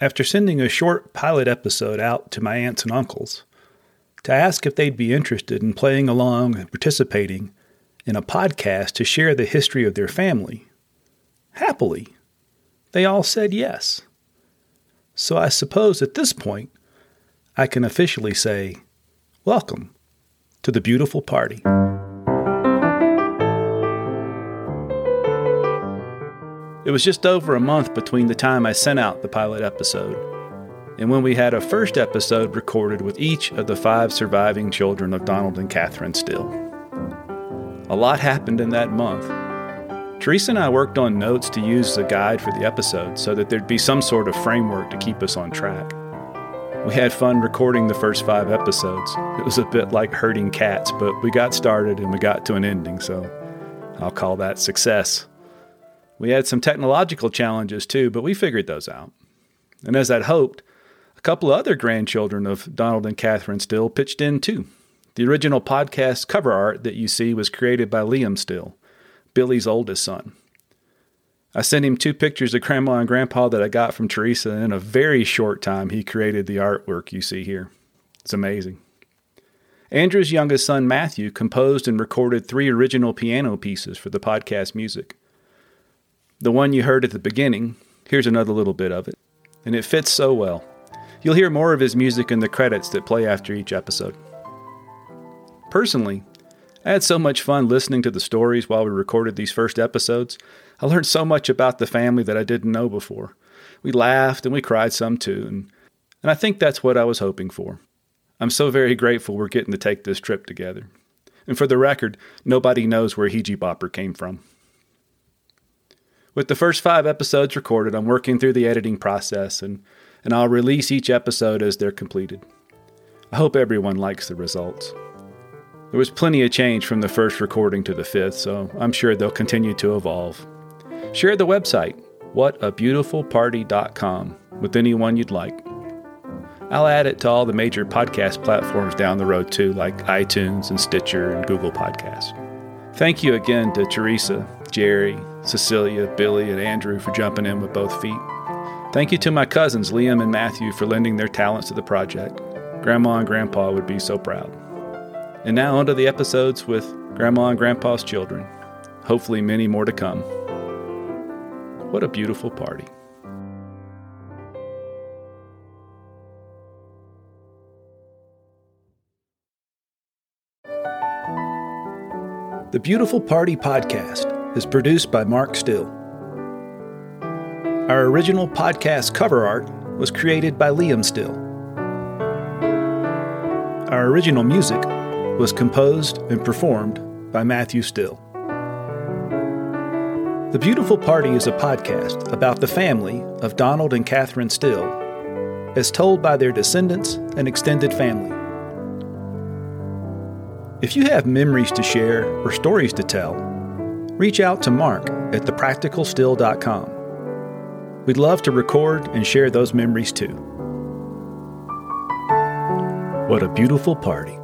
After sending a short pilot episode out to my aunts and uncles to ask if they'd be interested in playing along and participating in a podcast to share the history of their family, happily, they all said yes. So I suppose at this point, I can officially say, Welcome to the beautiful party. It was just over a month between the time I sent out the pilot episode and when we had a first episode recorded with each of the five surviving children of Donald and Katherine Still. A lot happened in that month. Theresa and I worked on notes to use as a guide for the episode so that there'd be some sort of framework to keep us on track. We had fun recording the first five episodes. It was a bit like herding cats, but we got started and we got to an ending, so I'll call that success. We had some technological challenges too, but we figured those out. And as I'd hoped, a couple other grandchildren of Donald and Katherine Still pitched in too. The original podcast cover art that you see was created by Liam Still, Billy's oldest son. I sent him two pictures of Grandma and Grandpa that I got from Theresa, and in a very short time, he created the artwork you see here. It's amazing. Andrew's youngest son, Matthew, composed and recorded three original piano pieces for the podcast music. The one you heard at the beginning, here's another little bit of it, and it fits so well. You'll hear more of his music in the credits that play after each episode. Personally, I had so much fun listening to the stories while we recorded these first episodes. I learned so much about the family that I didn't know before. We laughed and we cried some too, and, and I think that's what I was hoping for. I'm so very grateful we're getting to take this trip together. And for the record, nobody knows where Heejee Bopper came from. With the first five episodes recorded, I'm working through the editing process and, and I'll release each episode as they're completed. I hope everyone likes the results. There was plenty of change from the first recording to the fifth, so I'm sure they'll continue to evolve. Share the website, whatabeautifulparty.com, with anyone you'd like. I'll add it to all the major podcast platforms down the road too, like iTunes and Stitcher and Google Podcasts. Thank you again to Teresa, Jerry, Cecilia, Billy, and Andrew for jumping in with both feet. Thank you to my cousins, Liam and Matthew, for lending their talents to the project. Grandma and Grandpa would be so proud. And now, onto the episodes with Grandma and Grandpa's children. Hopefully, many more to come. What a beautiful party. The Beautiful Party podcast is produced by Mark Still. Our original podcast cover art was created by Liam Still. Our original music was composed and performed by Matthew Still. The Beautiful Party is a podcast about the family of Donald and Katherine Still, as told by their descendants and extended family. If you have memories to share or stories to tell, reach out to Mark at thepracticalstill.com. We'd love to record and share those memories too. What a beautiful party.